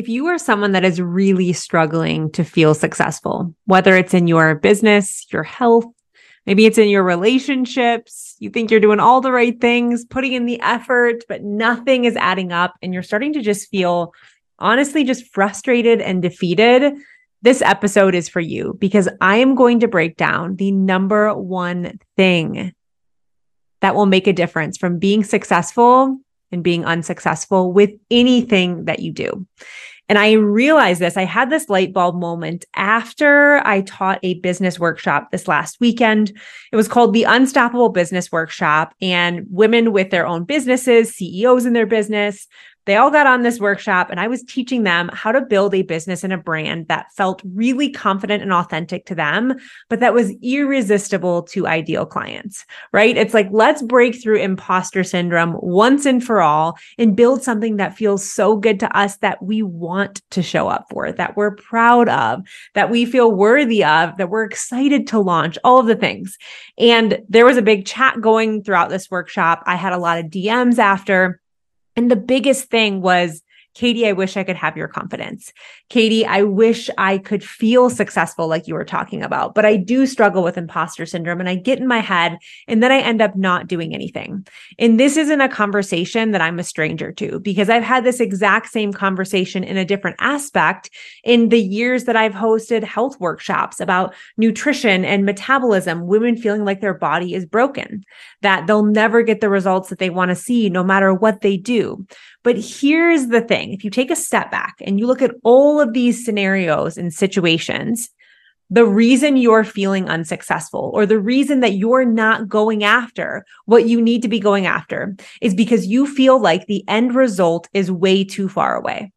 If you are someone that is really struggling to feel successful, whether it's in your business, your health, maybe it's in your relationships, you think you're doing all the right things, putting in the effort, but nothing is adding up, and you're starting to just feel honestly just frustrated and defeated, this episode is for you because I am going to break down the number one thing that will make a difference from being successful and being unsuccessful with anything that you do. And I realized this, I had this light bulb moment after I taught a business workshop this last weekend. It was called the Unstoppable Business Workshop, and women with their own businesses, CEOs in their business, they all got on this workshop and I was teaching them how to build a business and a brand that felt really confident and authentic to them, but that was irresistible to ideal clients, right? It's like, let's break through imposter syndrome once and for all and build something that feels so good to us that we want to show up for, that we're proud of, that we feel worthy of, that we're excited to launch, all of the things. And there was a big chat going throughout this workshop. I had a lot of DMs after. And the biggest thing was Katie, I wish I could have your confidence. Katie, I wish I could feel successful like you were talking about, but I do struggle with imposter syndrome and I get in my head and then I end up not doing anything. And this isn't a conversation that I'm a stranger to because I've had this exact same conversation in a different aspect in the years that I've hosted health workshops about nutrition and metabolism, women feeling like their body is broken, that they'll never get the results that they want to see no matter what they do. But here's the thing if you take a step back and you look at all of these scenarios and situations, the reason you're feeling unsuccessful or the reason that you're not going after what you need to be going after is because you feel like the end result is way too far away.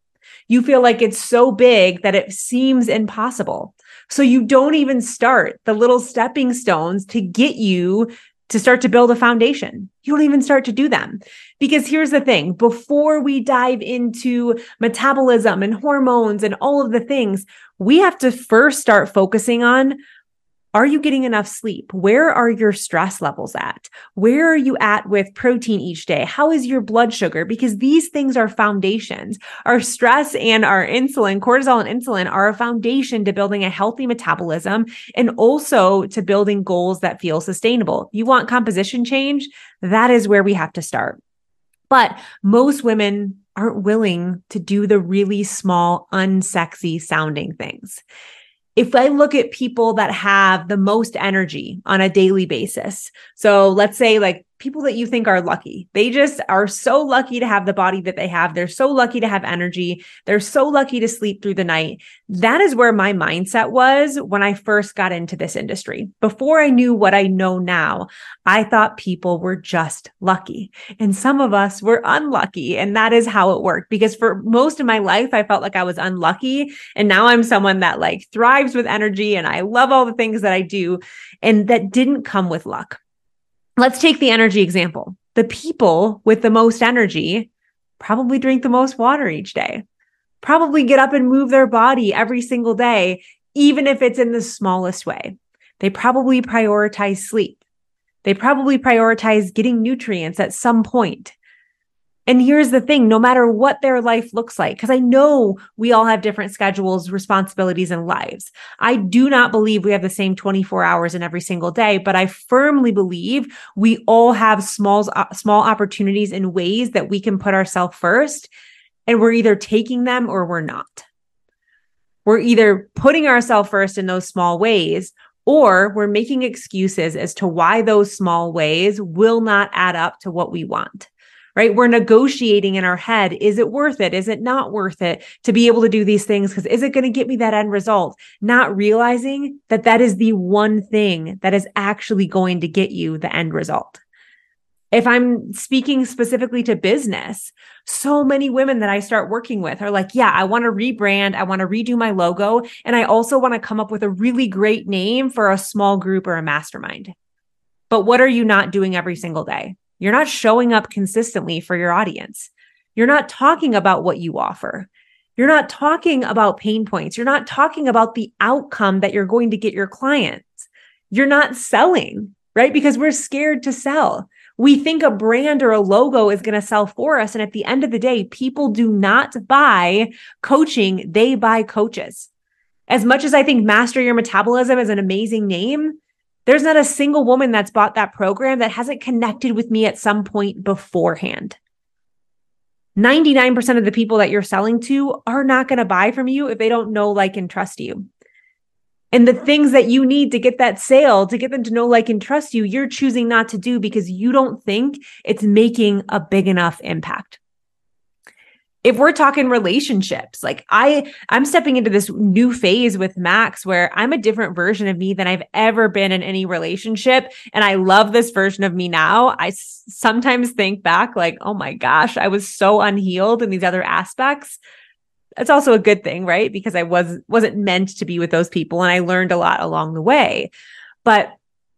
You feel like it's so big that it seems impossible. So you don't even start the little stepping stones to get you to start to build a foundation. You don't even start to do them. Because here's the thing before we dive into metabolism and hormones and all of the things, we have to first start focusing on are you getting enough sleep? Where are your stress levels at? Where are you at with protein each day? How is your blood sugar? Because these things are foundations. Our stress and our insulin, cortisol and insulin are a foundation to building a healthy metabolism and also to building goals that feel sustainable. You want composition change? That is where we have to start. But most women aren't willing to do the really small, unsexy sounding things if I look at people that have the most energy on a daily basis, so let's say like people that you think are lucky. They just are so lucky to have the body that they have. They're so lucky to have energy. They're so lucky to sleep through the night. That is where my mindset was when I first got into this industry. Before I knew what I know now, I thought people were just lucky. And some of us were unlucky. And that is how it worked because for most of my life, I felt like I was unlucky. And now I'm someone that like thrives with energy and I love all the things that I do. And that didn't come with luck. Let's take the energy example. The people with the most energy probably drink the most water each day, probably get up and move their body every single day, even if it's in the smallest way. They probably prioritize sleep. They probably prioritize getting nutrients at some point. And here's the thing no matter what their life looks like, because I know we all have different schedules, responsibilities, and lives. I do not believe we have the same 24 hours in every single day, but I firmly believe we all have small, uh, small opportunities and ways that we can put ourselves first. And we're either taking them or we're not. We're either putting ourselves first in those small ways, or we're making excuses as to why those small ways will not add up to what we want right? We're negotiating in our head. Is it worth it? Is it not worth it to be able to do these things? Because is it going to get me that end result? Not realizing that that is the one thing that is actually going to get you the end result. If I'm speaking specifically to business, so many women that I start working with are like, yeah, I want to rebrand. I want to redo my logo. And I also want to come up with a really great name for a small group or a mastermind. But what are you not doing every single day? You're not showing up consistently for your audience. You're not talking about what you offer. You're not talking about pain points. You're not talking about the outcome that you're going to get your clients. You're not selling, right? Because we're scared to sell. We think a brand or a logo is going to sell for us. And at the end of the day, people do not buy coaching, they buy coaches. As much as I think Master Your Metabolism is an amazing name, there's not a single woman that's bought that program that hasn't connected with me at some point beforehand. 99% of the people that you're selling to are not going to buy from you if they don't know, like, and trust you. And the things that you need to get that sale, to get them to know, like, and trust you, you're choosing not to do because you don't think it's making a big enough impact if we're talking relationships like i i'm stepping into this new phase with max where i'm a different version of me than i've ever been in any relationship. And i love this version of me now. I s- sometimes think back like oh my gosh i was so unhealed in these other aspects. It's also a good thing right? Because i was wasn't meant to be with those people and i learned a lot along the way. But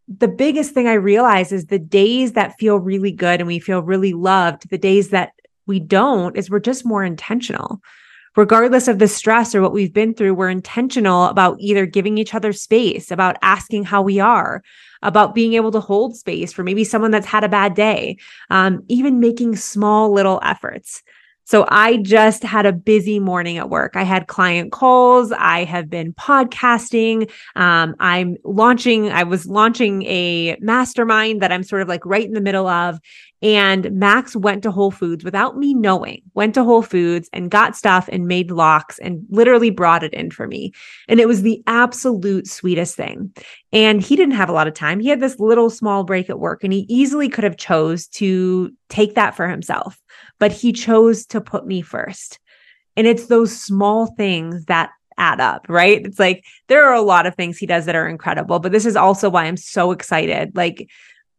the biggest thing I realize is the days that feel really good and we feel really loved, the days that we don't is we're just more intentional. Regardless of the stress or what we've been through, we're intentional about either giving each other space, about asking how we are, about being able to hold space for maybe someone that's had a bad day, um, even making small little efforts. So I just had a busy morning at work. I had client calls. I have been podcasting. Um, I'm launching, I was launching a mastermind that I'm sort of like right in the middle of. And Max went to Whole Foods without me knowing, went to Whole Foods and got stuff and made lox and literally brought it in for me. And it was the absolute sweetest thing. And he didn't have a lot of time. He had this little small break at work and he easily could have chose to take that for himself, but he chose to put me first. And it's those small things that add up, right? It's like there are a lot of things he does that are incredible, but this is also why I'm so excited. Like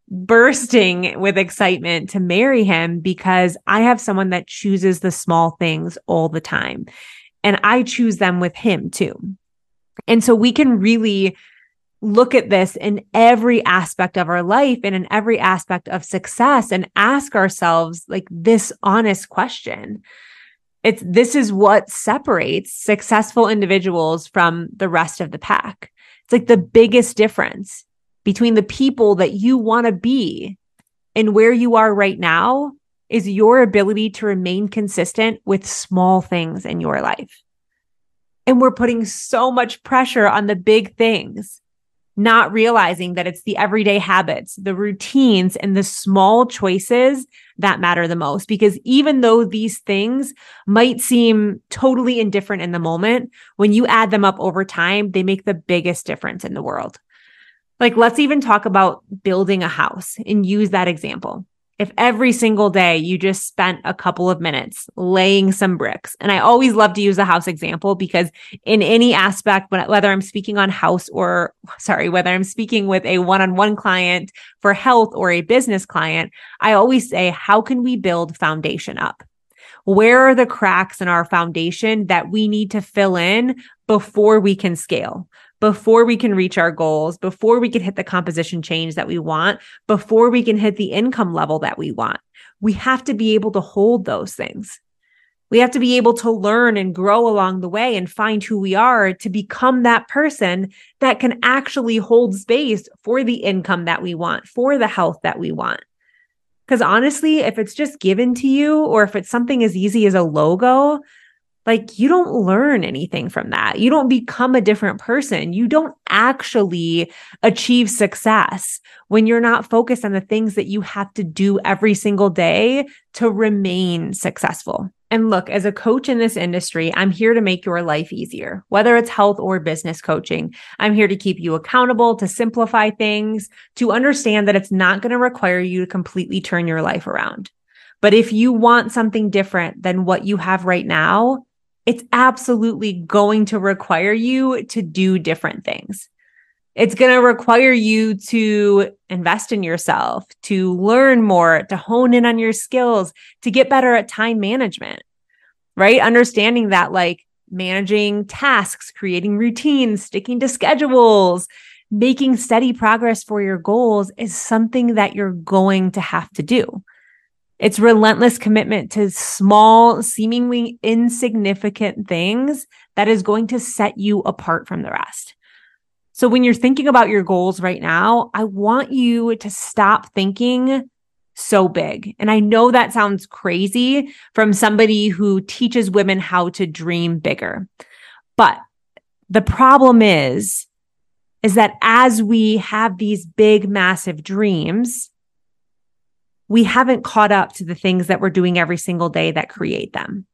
bursting with excitement to marry him because I have someone that chooses the small things all the time. And I choose them with him too. And so we can really look at this in every aspect of our life and in every aspect of success and ask ourselves like this honest question. It's this is what separates successful individuals from the rest of the pack. It's like the biggest difference between the people that you want to be and where you are right now is your ability to remain consistent with small things in your life. And we're putting so much pressure on the big things, not realizing that it's the everyday habits, the routines, and the small choices that matter the most. Because even though these things might seem totally indifferent in the moment, when you add them up over time, they make the biggest difference in the world. Like, let's even talk about building a house and use that example. If every single day you just spent a couple of minutes laying some bricks, and I always love to use the house example because in any aspect, whether I'm speaking on house or sorry, whether I'm speaking with a one on one client for health or a business client, I always say, how can we build foundation up? Where are the cracks in our foundation that we need to fill in before we can scale? Before we can reach our goals, before we can hit the composition change that we want, before we can hit the income level that we want. We have to be able to hold those things. We have to be able to learn and grow along the way and find who we are to become that person that can actually hold space for the income that we want, for the health that we want. Because honestly, if it's just given to you or if it's something as easy as a logo, like you don't learn anything from that. You don't become a different person. You don't actually achieve success when you're not focused on the things that you have to do every single day to remain successful. And look, as a coach in this industry, I'm here to make your life easier, whether it's health or business coaching. I'm here to keep you accountable, to simplify things, to understand that it's not going to require you to completely turn your life around. But if you want something different than what you have right now, it's absolutely going to require you to do different things. It's going to require you to invest in yourself, to learn more, to hone in on your skills, to get better at time management, right? Understanding that like managing tasks, creating routines, sticking to schedules, making steady progress for your goals is something that you're going to have to do. It's relentless commitment to small, seemingly insignificant things that is going to set you apart from the rest. So when you're thinking about your goals right now, I want you to stop thinking so big. And I know that sounds crazy from somebody who teaches women how to dream bigger. But the problem is, is that as we have these big, massive dreams, we haven't caught up to the things that we're doing every single day that create them.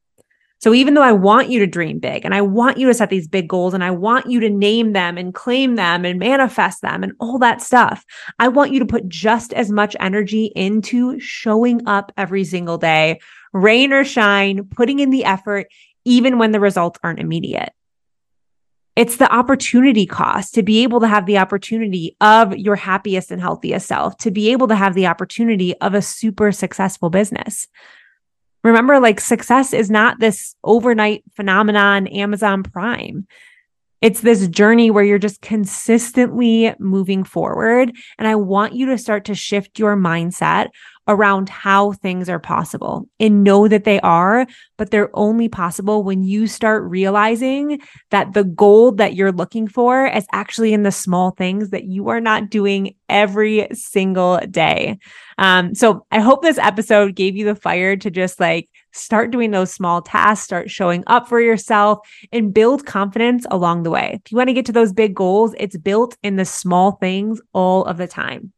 So even though I want you to dream big and I want you to set these big goals and I want you to name them and claim them and manifest them and all that stuff, I want you to put just as much energy into showing up every single day, rain or shine, putting in the effort, even when the results aren't immediate. It's the opportunity cost to be able to have the opportunity of your happiest and healthiest self, to be able to have the opportunity of a super successful business. Remember, like success is not this overnight phenomenon, Amazon Prime. It's this journey where you're just consistently moving forward. And I want you to start to shift your mindset around how things are possible and know that they are, but they're only possible when you start realizing that the gold that you're looking for is actually in the small things that you are not doing every single day. Um, so I hope this episode gave you the fire to just like start doing those small tasks, start showing up for yourself and build confidence along the way. If you want to get to those big goals, it's built in the small things all of the time.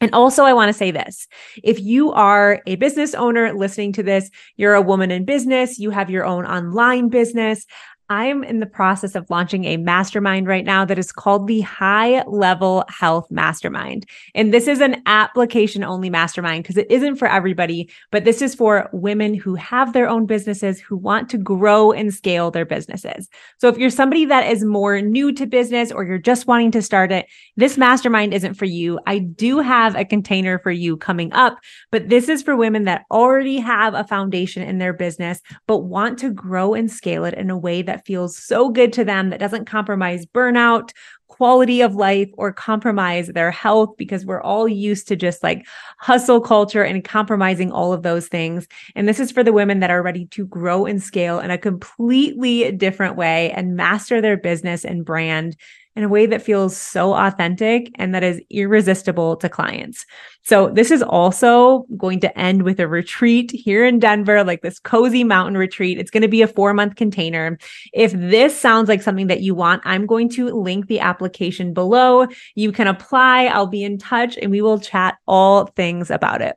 And also, I want to say this. If you are a business owner listening to this, you're a woman in business, you have your own online business, I'm in the process of launching a mastermind right now that is called the High Level Health Mastermind. And this is an application only mastermind because it isn't for everybody, but this is for women who have their own businesses who want to grow and scale their businesses. So if you're somebody that is more new to business or you're just wanting to start it, this mastermind isn't for you. I do have a container for you coming up, but this is for women that already have a foundation in their business, but want to grow and scale it in a way feels so good to them that doesn't compromise burnout, quality of life, or compromise their health because we're all used to just like hustle culture and compromising all of those things. And this is for the women that are ready to grow and scale in a completely different way and master their business and brand in a way that feels so authentic and that is irresistible to clients. So this is also going to end with a retreat here in Denver, like this cozy mountain retreat. It's going to be a four month container. If this sounds like something that you want, I'm going to link the application below. You can apply. I'll be in touch and we will chat all things about it.